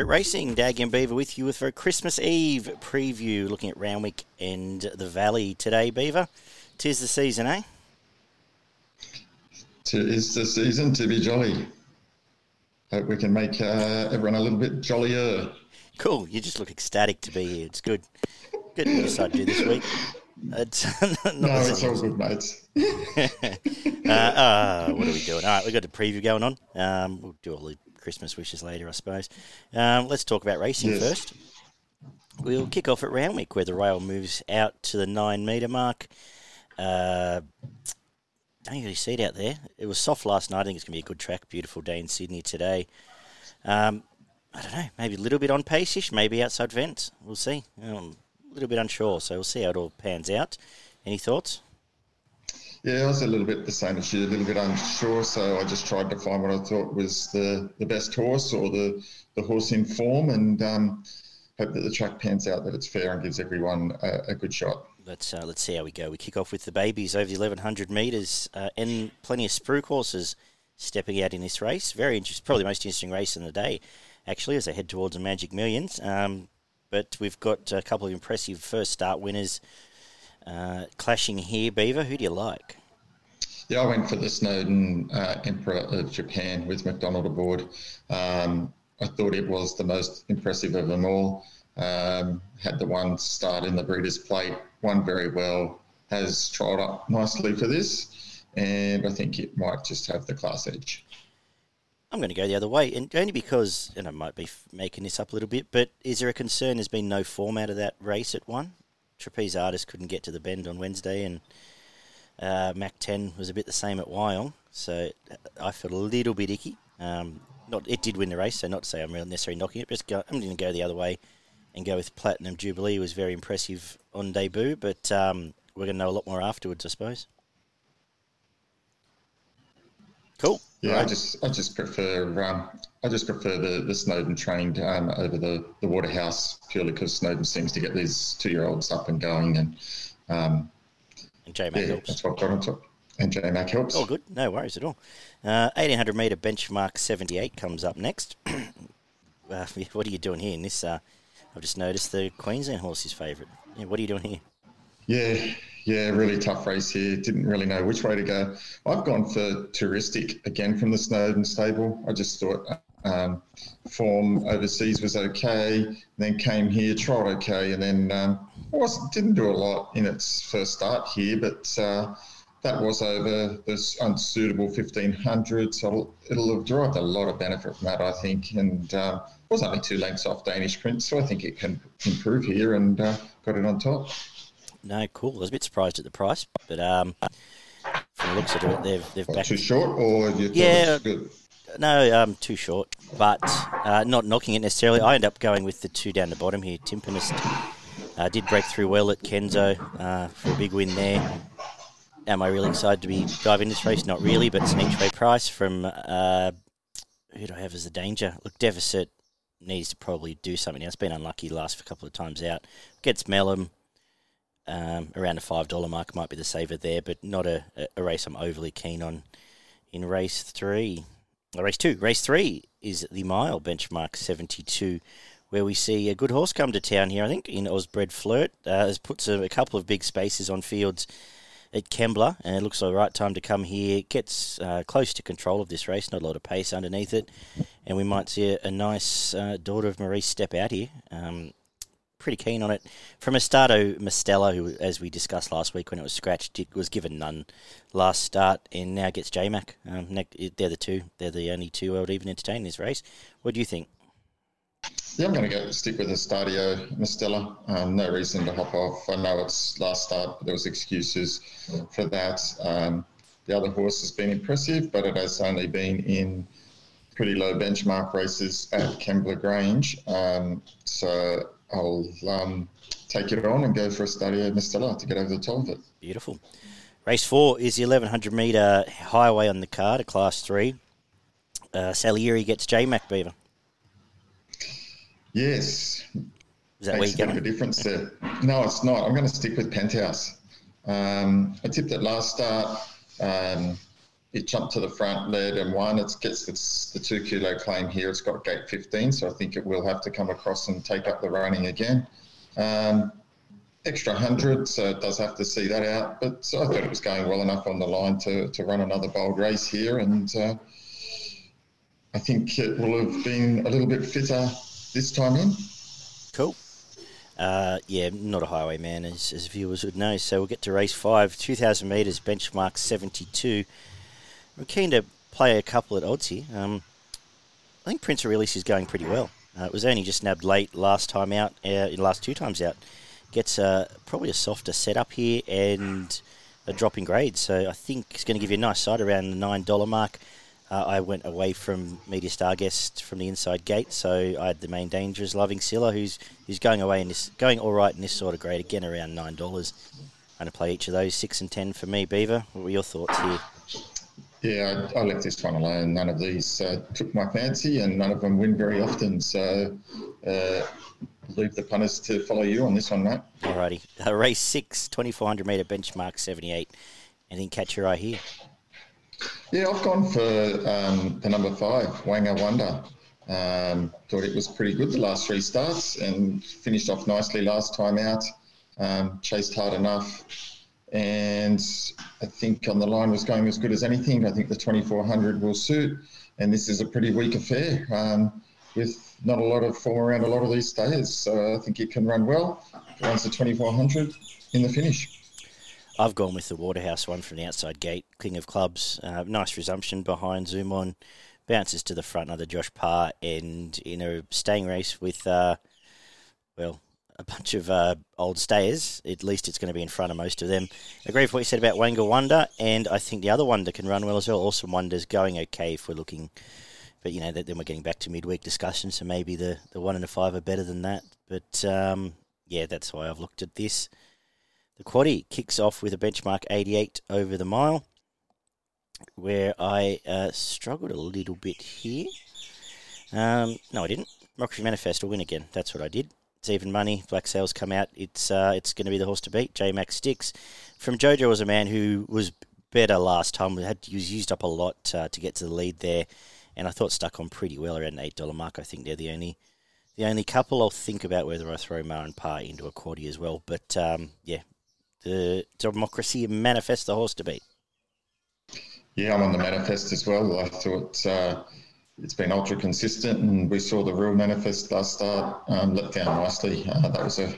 Racing. Dag and Beaver with you for a Christmas Eve preview, looking at Randwick and the Valley today, Beaver. Tis the season, eh? Tis the season to be jolly. Hope we can make uh, everyone a little bit jollier. Cool. You just look ecstatic to be here. It's good. Good to decide to do this week. It's no, it's all good, mates. uh, uh, what are we doing? All right, we've got the preview going on. Um, we'll do all the Christmas wishes later, I suppose. Um, let's talk about racing yes. first. We'll kick off at Randwick, where the rail moves out to the nine metre mark. Uh, don't really see it out there. It was soft last night. I think it's going to be a good track. Beautiful day in Sydney today. Um, I don't know. Maybe a little bit on pace-ish. Maybe outside vents. We'll see. Um, a little bit unsure, so we'll see how it all pans out. Any thoughts? Yeah, I was a little bit the same as you, a little bit unsure. So I just tried to find what I thought was the, the best horse or the, the horse in form and um, hope that the track pans out, that it's fair and gives everyone a, a good shot. Let's uh, let's see how we go. We kick off with the babies over the 1100 metres uh, and plenty of spruik horses stepping out in this race. Very interesting, probably the most interesting race in the day, actually, as they head towards the Magic Millions. Um, but we've got a couple of impressive first start winners uh, clashing here. Beaver, who do you like? Yeah, I went for the Snowden uh, Emperor of Japan with McDonald aboard. Um, I thought it was the most impressive of them all. Um, had the one start in the Breeders' Plate, won very well, has trialled up nicely for this, and I think it might just have the class edge. I'm going to go the other way, and only because, and I might be making this up a little bit, but is there a concern there's been no form out of that race at one? Trapeze Artist couldn't get to the bend on Wednesday, and uh, Mac 10 was a bit the same at Wyong, so I felt a little bit icky. Um, not It did win the race, so not to say I'm necessarily knocking it, but go, I'm going to go the other way and go with Platinum Jubilee. It was very impressive on debut, but um, we're going to know a lot more afterwards, I suppose. Cool. Yeah, right. I just I just prefer um, I just prefer the, the Snowden trained um, over the, the Waterhouse purely because Snowden seems to get these two year olds up and going and um, and J Mac yeah, helps. That's what got. And J Mac helps. Oh, good. No worries at all. Uh, 1800 metre benchmark 78 comes up next. uh, what are you doing here in this? Uh, I've just noticed the Queensland horse's favourite. Yeah, what are you doing here? Yeah, yeah, really tough race here. Didn't really know which way to go. I've gone for touristic again from the Snowden stable. I just thought um, form overseas was okay, then came here, tried okay, and then um, was didn't do a lot in its first start here, but uh, that was over this unsuitable 1500, so it'll have derived a lot of benefit from that, I think, and uh, was only two lengths off Danish Prince, so I think it can improve here and uh, got it on top. No, cool. I was a bit surprised at the price, but um, from the looks of it, they've they've backed... too short, or you yeah, no, um, too short, but uh, not knocking it necessarily. I end up going with the two down the bottom here. Timpanist uh, did break through well at Kenzo uh, for a big win there. Am I really excited to be diving this race? Not really, but it's an each way price from uh, who do I have as the danger? Look, deficit needs to probably do something. It's been unlucky last couple of times out. Gets Mellum um, around a five dollar mark might be the saver there, but not a, a race I'm overly keen on. In race three, race two, race three is the mile benchmark seventy two, where we see a good horse come to town here. I think in Osbred Flirt uh, has puts a, couple of big spaces on fields at Kembla, and it looks like the right time to come here. Gets uh, close to control of this race, not a lot of pace underneath it, and we might see a, a nice uh, daughter of Maurice step out here. Um, pretty keen on it. From Estadio Mastella, who, as we discussed last week when it was scratched, it was given none last start and now gets JMac. Um, they're the two. They're the only two I would even entertain in this race. What do you think? Yeah, I'm going to go stick with Estadio Mastella. Um, no reason to hop off. I know it's last start, but there was excuses for that. Um, the other horse has been impressive, but it has only been in pretty low benchmark races at Kembla Grange. Um, so I'll um, take it on and go for Estadio Mastella to get over the top of it. Beautiful. Race four is the 1100 metre highway on the card, a class three. Uh, Salieri gets J Mac Beaver. Yes. Is that Makes where you're going? a difference there. No, it's not. I'm going to stick with Penthouse. Um, I tipped it last start. Um, it jumped to the front, led and won. It gets the, the two kilo claim here. It's got gate 15, so I think it will have to come across and take up the running again. Um, extra 100, so it does have to see that out. But I thought it was going well enough on the line to, to run another bold race here. And uh, I think it will have been a little bit fitter this time in. Cool. Uh, yeah, not a highway man, as, as viewers would know. So we'll get to race five, 2,000 metres, benchmark 72. We're keen to play a couple at odds here. Um, I think Prince Aurelius is going pretty well. Uh, it was only just nabbed late last time out, uh, last two times out. Gets uh, probably a softer setup here and a drop in grade. So I think it's going to give you a nice side around the $9 mark. Uh, I went away from Media Starguest from the inside gate, so I had the main dangers, Loving Silla, who's who's going away in this, going all right in this sort of grade again around nine dollars. I'm going to play each of those six and ten for me, Beaver. What were your thoughts here? Yeah, I, I left this one alone. None of these uh, took my fancy, and none of them win very often. So uh, leave the punters to follow you on this one, mate. Alrighty. Uh, race six, 2400 metre benchmark 78. Anything catch your eye here? Yeah, I've gone for um, the number five, Wanga Wonder. Um, thought it was pretty good the last three starts and finished off nicely last time out. Um, chased hard enough and I think on the line was going as good as anything. I think the 2400 will suit, and this is a pretty weak affair um, with not a lot of form around a lot of these stayers. So I think it can run well. Runs the 2400 in the finish. I've gone with the Waterhouse one from the outside gate, King of Clubs. Uh, nice resumption behind Zoom on, bounces to the front, another Josh Parr, and in a staying race with, uh, well, a bunch of uh, old stayers. At least it's going to be in front of most of them. Agree with what you said about Wanga Wonder, and I think the other Wonder can run well as well. Awesome Wonder's going okay if we're looking, but you know then we're getting back to midweek discussion, so maybe the the one and the five are better than that. But um, yeah, that's why I've looked at this. The quaddy kicks off with a benchmark 88 over the mile, where I uh, struggled a little bit here. Um, no, I didn't. Democracy Manifest will win again. That's what I did. It's even money. Black Sails come out. It's uh, it's going to be the horse to beat. J Max Sticks from Jojo was a man who was better last time. We had he was used up a lot uh, to get to the lead there, and I thought stuck on pretty well around an eight dollar mark. I think they're the only the only couple. I'll think about whether I throw Mar and Par into a quaddy as well. But um, yeah, the democracy manifest the horse to beat. Yeah, I'm on the manifest as well. I thought. Uh it's been ultra consistent, and we saw the real manifest last start um, let down nicely. Uh, that was a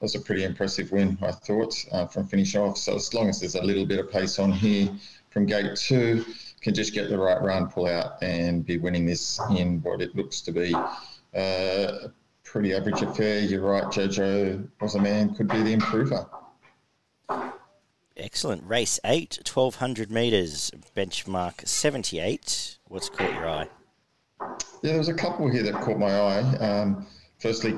was a pretty impressive win, I thought, uh, from finish off. So as long as there's a little bit of pace on here from gate two, can just get the right run, pull out, and be winning this in what it looks to be uh, a pretty average affair. You're right, Jojo was a man, could be the improver. Excellent. Race 8, 1200 metres, benchmark 78. What's caught your eye? Yeah, there was a couple here that caught my eye. Um, firstly,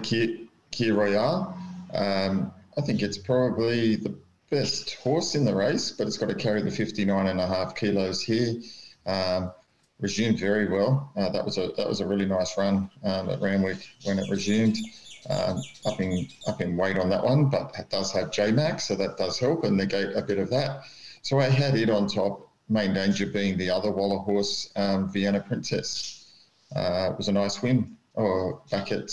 Kia, Royale. Um, I think it's probably the best horse in the race, but it's got to carry the 59 and a half kilos here. Um, resumed very well. Uh, that was a that was a really nice run um, at Randwick when it resumed. Um, up in up in weight on that one, but it does have J Max, so that does help and negate a bit of that. So I had it on top. Main danger being the other Waller horse, um, Vienna Princess. Uh, it was a nice win. Oh, back at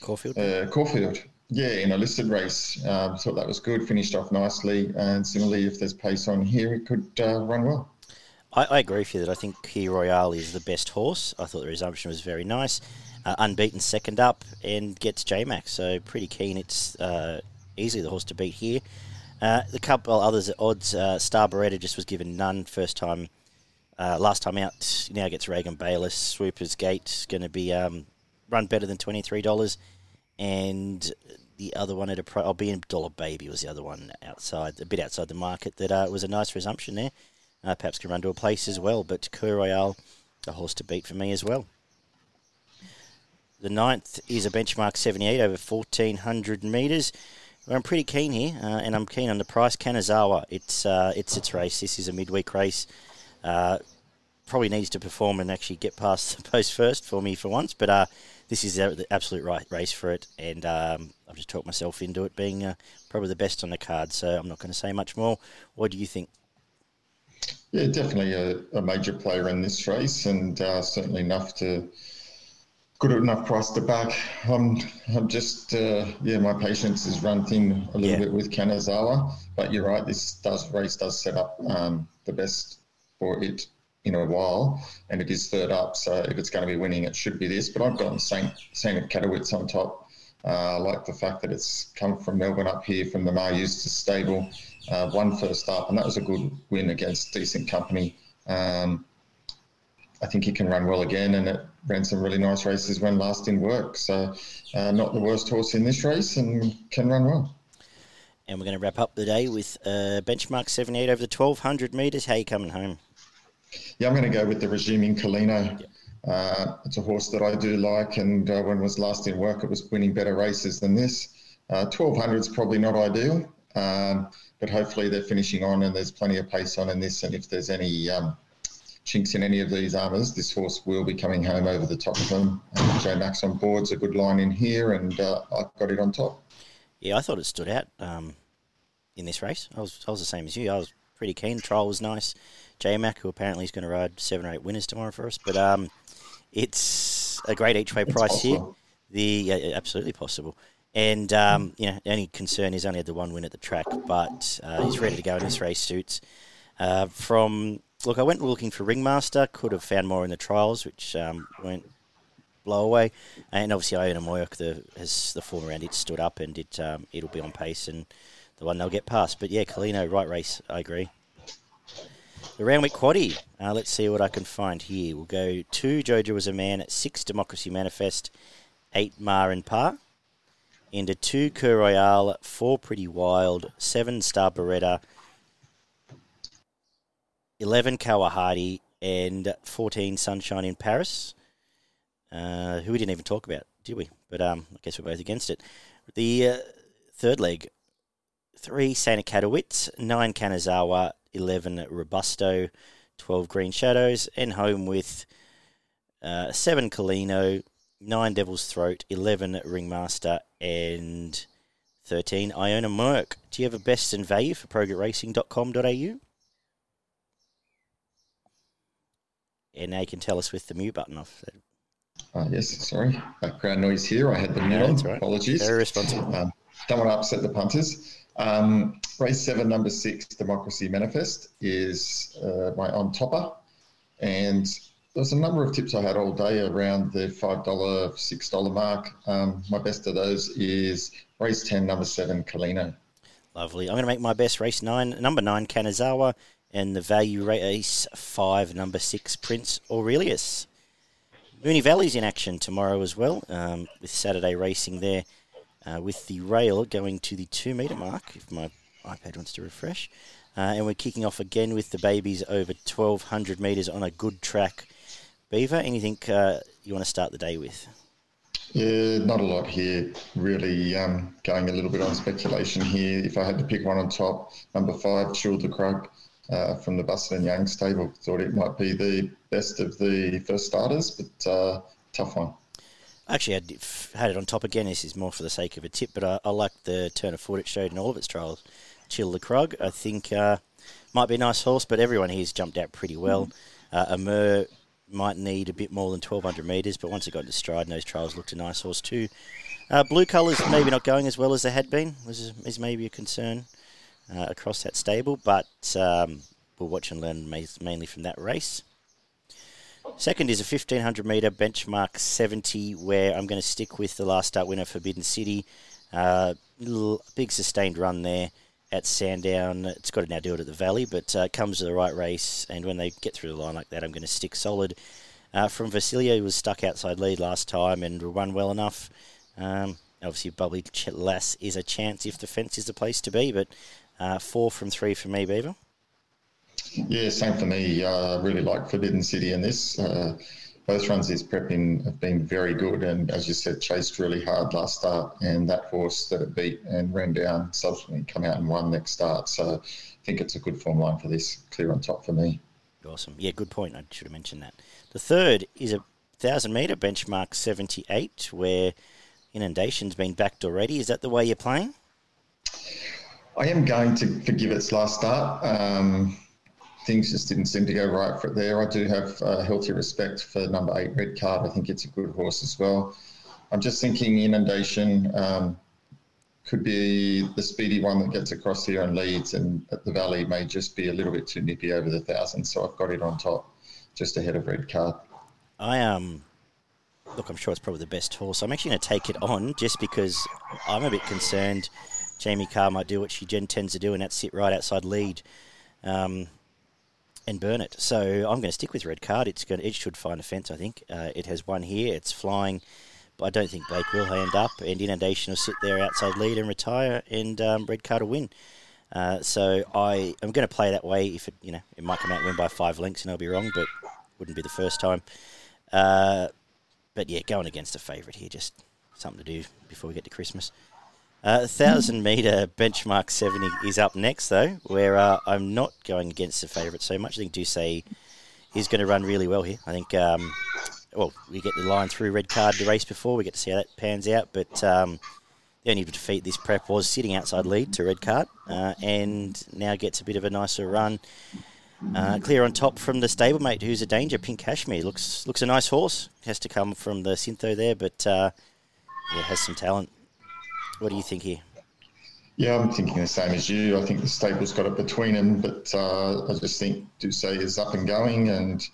Caulfield. Uh, Caulfield. Yeah, in a listed race. Um, thought that was good. Finished off nicely. And similarly, if there's pace on here, it could uh, run well. I, I, agree with you that I think Key Royale is the best horse. I thought the resumption was very nice. Uh, unbeaten second up and gets J Max. So pretty keen. It's uh, easily the horse to beat here. Uh, the couple others at odds, uh, Star Beretta just was given none first time uh, last time out, now gets Regan Bayliss. Swoopers Gate going to be um, run better than twenty three dollars, and the other one at a pro. I'll be in Dollar Baby was the other one outside, a bit outside the market. That uh, was a nice resumption there. Uh, perhaps can run to a place as well, but Coeur Royale, a horse to beat for me as well. The ninth is a benchmark 78 over 1400 metres. I'm pretty keen here, uh, and I'm keen on the price. Kanazawa, it's uh, it's its race. This is a midweek race. Uh, probably needs to perform and actually get past the post first for me for once, but uh, this is the absolute right race for it, and um, I've just talked myself into it being uh, probably the best on the card. So I'm not going to say much more. What do you think? Yeah, definitely a, a major player in this race, and uh, certainly enough to good enough price to back. I'm, I'm just, uh, yeah, my patience is run thin a little yeah. bit with Kanazawa, but you're right. This does race does set up um, the best for it in a while, and it is third up. So if it's going to be winning, it should be this. But I've gotten Saint Saint Kadowitz on top. Uh, I like the fact that it's come from Melbourne up here from the Maher Eustace stable uh, won first up, and that was a good win against decent company. Um, I think he can run well again, and it ran some really nice races when last in work. So, uh, not the worst horse in this race, and can run well. And we're going to wrap up the day with uh, benchmark 78 over the 1200 metres. How you coming home? Yeah, I'm going to go with the resuming Colino. Yep. Uh, it's a horse that I do like, and uh, when it was last in work, it was winning better races than this. 1200 uh, is probably not ideal. Um, but hopefully they're finishing on and there's plenty of pace on in this. And if there's any um, chinks in any of these armours, this horse will be coming home over the top of them. And J Max on board's a good line in here, and uh, I've got it on top. Yeah, I thought it stood out um, in this race. I was I was the same as you. I was pretty keen. The trial was nice. J Mac, who apparently is going to ride seven or eight winners tomorrow for us, but um, it's a great each way price here. The yeah, absolutely possible. And um, you know, the only concern is only had the one win at the track, but uh, he's ready to go in this race suits. Uh, from look, I went looking for Ringmaster. Could have found more in the trials, which um, went blow away. And obviously, Iona Moyok, the has the form around it stood up, and it um, it'll be on pace, and the one they'll get past. But yeah, Colino, right race. I agree. The Randwick Quaddy. Uh, let's see what I can find here. We'll go two. Jojo was a man at six. Democracy Manifest, eight. Mar and Par into two Cur Royale, four Pretty Wild, seven Star Beretta, 11 Kawahati, and 14 Sunshine in Paris, uh, who we didn't even talk about, did we? But um, I guess we're both against it. The uh, third leg, three Santa Kadowitz, nine Kanazawa, 11 Robusto, 12 Green Shadows, and home with uh, seven Colino, nine Devil's Throat, 11 Ringmaster, and 13 Iona Merck. Do you have a best and value for progretracing.com.au? And now you can tell us with the mute button off. Uh, yes, sorry. Background noise here. I had the mute on. Right. Apologies. Very responsible. Um, don't want to upset the punters. Um, race seven, number six, Democracy Manifest, is uh, my on topper. And there's a number of tips I had all day around the $5, $6 mark. Um, my best of those is race 10, number seven, Colino. Lovely. I'm going to make my best race nine, number nine, Kanazawa, and the value race five, number six, Prince Aurelius. Moonee Valley's in action tomorrow as well, um, with Saturday racing there, uh, with the rail going to the two metre mark, if my iPad wants to refresh. Uh, and we're kicking off again with the babies over 1,200 metres on a good track Beaver, anything uh, you want to start the day with? Yeah, not a lot here. Really um, going a little bit on speculation here. If I had to pick one on top, number five, Chill the Krug uh, from the Busuttin and Young stable. Thought it might be the best of the first starters, but uh, tough one. Actually, I had it on top again. This is more for the sake of a tip, but I, I like the turn of foot it showed in all of its trials. Chill the Krug, I think, uh, might be a nice horse, but everyone here's jumped out pretty well. Uh, Amur might need a bit more than 1200 metres, but once it got into stride, and those trials looked a nice horse too. Uh, blue colours maybe not going as well as they had been, is, is maybe a concern uh, across that stable, but um, we'll watch and learn mainly from that race. Second is a 1500 metre benchmark 70, where I'm going to stick with the last start winner, Forbidden City. Uh, big sustained run there at Sandown. It's got to now do it at the Valley, but uh, comes to the right race. And when they get through the line like that, I'm going to stick solid. Uh, from Vasilio, was stuck outside lead last time and run well enough. Um, obviously, Bubbly Lass is a chance if the fence is the place to be, but uh, four from three for me, Beaver. Yeah, same for me. I uh, really like Forbidden City in this. Uh, both runs he's prepping have been very good, and as you said, chased really hard last start, and that horse that it beat and ran down subsequently come out and won next start. So I think it's a good form line for this, clear on top for me. Awesome. Yeah, good point. I should have mentioned that. The third is a thousand metre benchmark seventy eight, where inundation's been backed already. Is that the way you're playing? I am going to forgive its last start. Um, things just didn't seem to go right for it there. I do have uh, healthy respect for number eight, Red Card. I think it's a good horse as well. I'm just thinking Inundation um, could be the speedy one that gets across here and leads, and the Valley may just be a little bit too nippy over the thousand. So I've got it on top, just ahead of Red Card. I um, look, I'm sure it's probably the best horse. I'm actually going to take it on just because I'm a bit concerned. Jamie Kah might do what she tends to do, and that's sit right outside lead. Um, and burn it. So I'm going to stick with red card. It's going. It should find a fence. I think uh, it has one here. It's flying, but I don't think Blake will hand up. And inundation will sit there outside lead and retire, and um, red card will win. Uh, so I am going to play that way. If it you know it might come out win by five lengths, and I'll be wrong, but wouldn't be the first time. Uh, but yeah, going against a favourite here, just something to do before we get to Christmas. Uh, thousand meter benchmark seventy is up next, though, where uh, I'm not going against the favourite so much. I think Ducey is going to run really well here. I think, um, well, we get the line through red card the race before. We get to see how that pans out. But um, the only defeat this prep was sitting outside lead to red card, uh, and now gets a bit of a nicer run. Uh, clear on top from the stablemate, who's a danger. Pink Cashmere looks looks a nice horse. Has to come from the Syntho there, but uh, yeah, has some talent. What do you think here? Yeah, I'm thinking the same as you. I think the stable's got it between them, but uh, I just think Ducey is up and going. And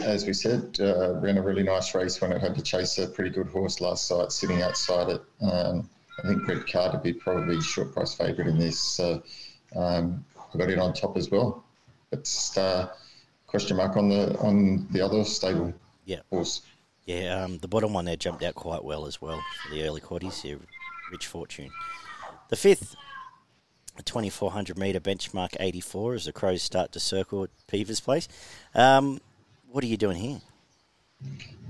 as we said, uh, ran a really nice race when it had to chase a pretty good horse last sight, sitting outside it. Um, I think Red Card would be probably short price favourite in this. So um, I got it on top as well. It's uh, question mark on the on the other stable yeah. horse. Yeah, um, the bottom one there jumped out quite well as well for the early quarters here. Rich Fortune. The fifth, a 2400 metre benchmark 84 as the Crows start to circle at Peever's place. Um, what are you doing here?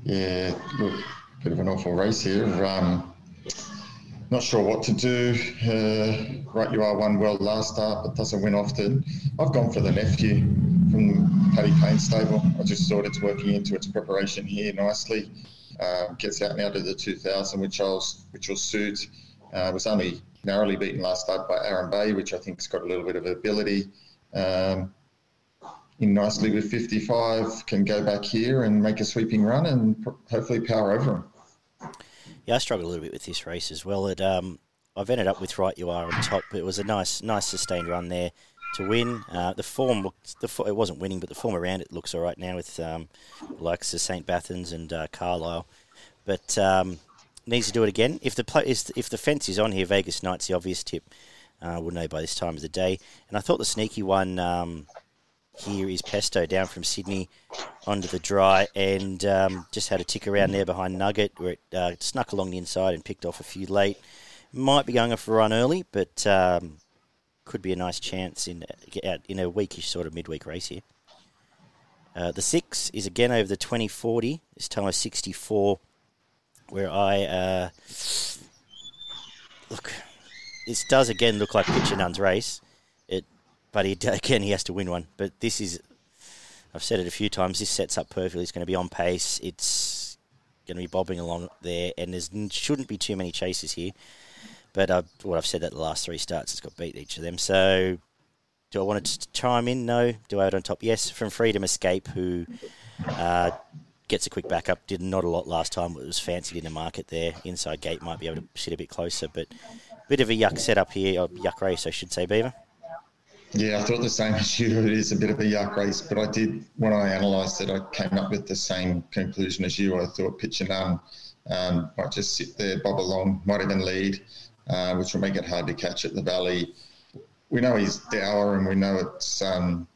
Yeah, look, bit of an awful race here. Um, not sure what to do. Uh, right, you are one well last start, but doesn't win often. I've gone for the nephew from Paddy Payne stable. I just thought it's working into its preparation here nicely. Uh, gets out now to the 2000, which I'll, which will suit. Uh, was only narrowly beaten last start by Aaron Bay, which I think has got a little bit of ability. Um, in nicely with 55, can go back here and make a sweeping run and hopefully power over him. Yeah, I struggled a little bit with this race as well. It, um, I've ended up with right you are on top. But it was a nice, nice sustained run there to win. Uh, the form looked, the it wasn't winning, but the form around it looks all right now with um, likes of St. Bathans and uh, Carlisle. But um, needs to do it again. If the play, if the fence is on here, Vegas Knight's the obvious tip. Uh, we'll know by this time of the day. And I thought the sneaky one um, here is Pesto down from Sydney onto the dry and um, just had a tick around there behind Nugget where it uh, snuck along the inside and picked off a few late. Might be going off a run early, but um, could be a nice chance in in a weekish sort of midweek race here. Uh, the six is again over the 2040. This time a 64 where I uh, look. This does again look like Pitcher Nun's race, it, but he again he has to win one. But this is, I've said it a few times. This sets up perfectly. It's going to be on pace. It's going to be bobbing along there, and there shouldn't be too many chases here. But uh, what I've said that the last three starts, it's got beat each of them. So, do I want to chime in? No. Do I add on top? Yes. From Freedom Escape, who uh, gets a quick backup. Did not a lot last time. It was fancied in the market there. Inside gate might be able to sit a bit closer, but bit of a yuck setup here, or yuck race, I should say, Beaver. Yeah, I thought the same as you. It is a bit of a yuck race, but I did when I analysed it, I came up with the same conclusion as you. I thought Pitcher Nun um, might just sit there, bob along, might even lead, uh, which will make it hard to catch at the Valley. We know he's dour, and we know it's um,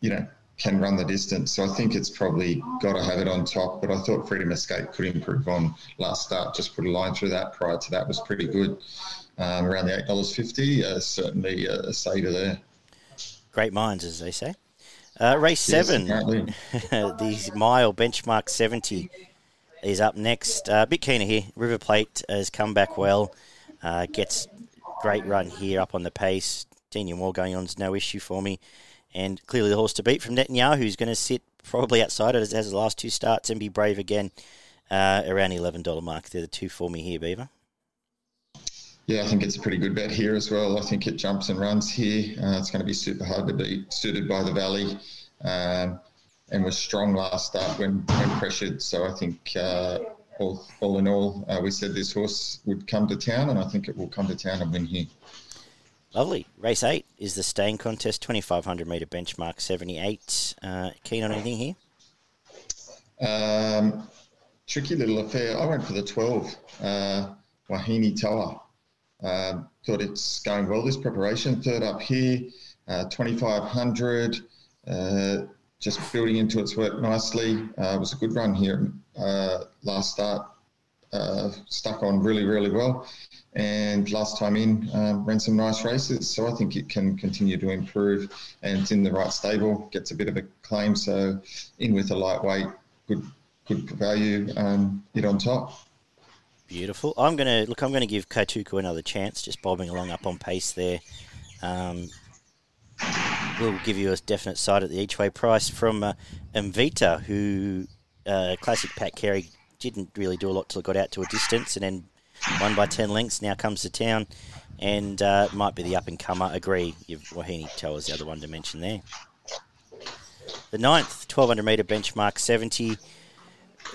you know can run the distance. So I think it's probably got to have it on top. But I thought Freedom Escape could improve on last start. Just put a line through that. Prior to that was pretty good. Um, around the eight dollars fifty, uh, certainly a saver there. Great minds, as they say. Uh, race seven, the mile benchmark seventy is up next. Uh, a bit keener here. River Plate has come back well. Uh, gets great run here up on the pace. Daniel Moor going on is no issue for me and clearly the horse to beat from Netanyahu, who's going to sit probably outside it as has the last two starts and be brave again uh, around the eleven dollar mark. They're the two for me here, Beaver. Yeah, I think it's a pretty good bet here as well. I think it jumps and runs here. Uh, it's going to be super hard to beat, suited by the Valley, um, and was strong last start when, when pressured. So I think uh, all, all in all, uh, we said this horse would come to town, and I think it will come to town and win here. Lovely. Race eight is the staying contest, 2,500 metre benchmark 78. Uh, keen on anything here? Um, tricky little affair. I went for the 12, uh, Wahine Toa. Uh, thought it's going well, this preparation. Third up here, uh, 2,500. Uh, just building into its work nicely. Uh, it was a good run here uh, last start. Uh, stuck on really, really well. And last time in, um, ran some nice races. So I think it can continue to improve and it's in the right stable, gets a bit of a claim. So in with a lightweight, good good value, um, it on top. Beautiful. I'm to look. I'm to give Kotuku another chance, just bobbing along up on pace there. Um, we'll give you a definite side at the each way price from uh, Mvita, who uh, classic Pat Carey didn't really do a lot till it got out to a distance, and then won by ten lengths. Now comes to town, and uh, might be the up and comer. Agree. Wahine Toa is the other one to mention there. The ninth, 1200 metre benchmark 70.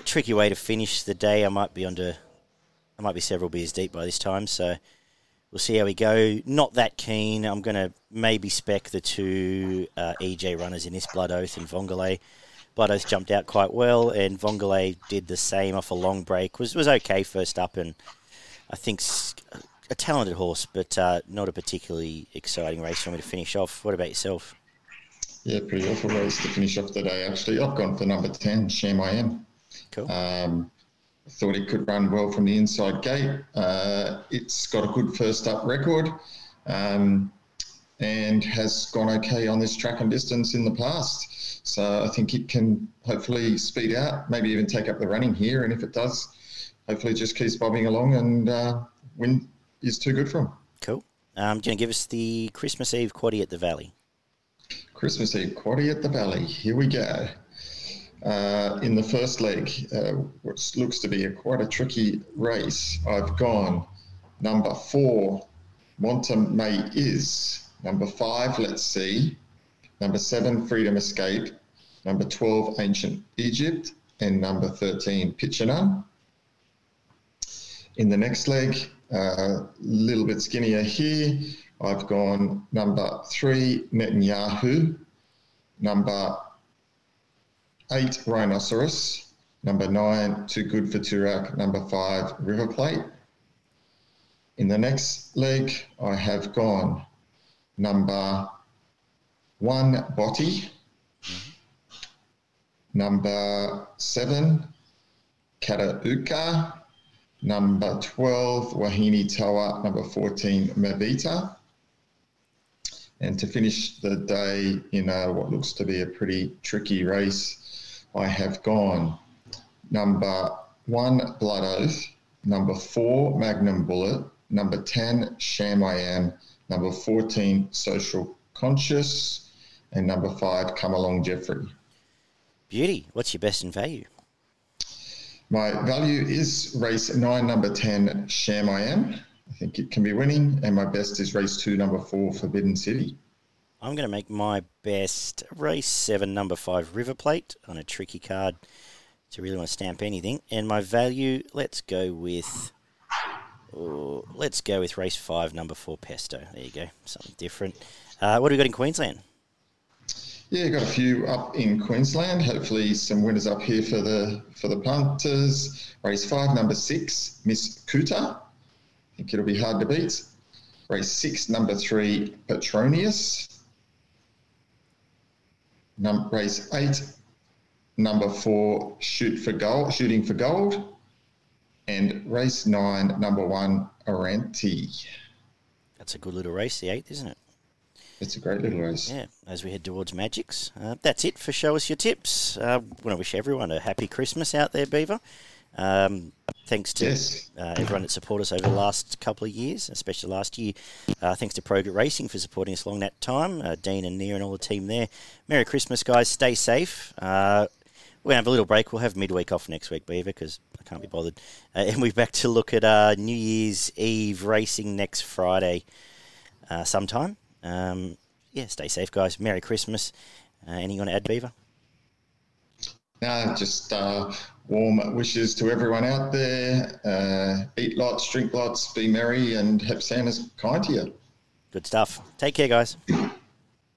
Tricky way to finish the day. I might be under, I might be several beers deep by this time, so we'll see how we go. Not that keen. I'm going to maybe spec the two uh, EJ runners in this Blood Oath and Vongole. Oath jumped out quite well, and Vongole did the same off a long break. was was okay first up, and I think a talented horse, but uh, not a particularly exciting race for me to finish off. What about yourself? Yeah, pretty awful race to finish off the day, actually. I've gone for number 10, Sham I Am. Cool. Um, thought it could run well from the inside gate. Uh, it's got a good first up record um, and has gone okay on this track and distance in the past. So I think it can hopefully speed out, maybe even take up the running here. And if it does, hopefully just keeps bobbing along and uh, win is too good for him. Cool. Um, do you want to give us the Christmas Eve quaddy at the Valley? Christmas Eve quaddy at the Valley. Here we go. Uh, in the first leg, uh, which looks to be a quite a tricky race, I've gone number four, Monta May is. Number five, let's see. Number seven, Freedom Escape. Number 12, Ancient Egypt. And number 13, Pitchanan. In the next leg, a uh, little bit skinnier here. I've gone number three, Netanyahu, number eight, Rhinoceros, number nine, Too Good for Toorak, number five, River Plate. In the next leg, I have gone number one, Botti, number seven, Kotuku, number 12, Wahine Toa, number 14, Mavita. And to finish the day in a, what looks to be a pretty tricky race, I have gone. Number one, Blood Oath, number four, Magnum Bullet, number 10, Sham I Am, number 14, Social Conscious, and number five, Come Along Jeffrey. Beauty. What's your best in value? My value is race nine, number 10, Sham I Am. I think it can be winning, and my best is race two, number four, Forbidden City. I'm going to make my best race seven, number five, River Plate on a tricky card to really want to stamp anything. And my value, let's go with. Oh, let's go with race five, number four, Pesto. There you go, something different. Uh, what do we got in Queensland? Yeah, got a few up in Queensland. Hopefully, some winners up here for the for the punters. Race five, number six, Miss Kuta. I think it'll be hard to beat. Race six, number three, Petronius. Num- race eight, number four, Shoot for Gold, Shooting for Gold. And race nine, number one, Aranti. That's a good little race, the eighth, isn't it? It's a great little race. Yeah, as we head towards Magics. Uh, that's it for Show Us Your Tips. Uh, I want to wish everyone a happy Christmas out there, Beaver. Um, thanks to Yes. uh, everyone that supported us over the last couple of years, especially last year. Uh, thanks to Progrit Racing for supporting us along that time. Uh, Dean and Nia and all the team there. Merry Christmas, guys. Stay safe. Uh, We'll have a little break. We'll have midweek off next week, Beaver, because I can't be bothered. Uh, and we're back to look at uh, New Year's Eve racing next Friday uh, sometime. Um, yeah, stay safe, guys. Merry Christmas. Uh, anything on to add, Beaver? No, just uh, warm wishes to everyone out there. Uh, eat lots, drink lots, be merry, and have Santa's kind to you. Good stuff. Take care, guys.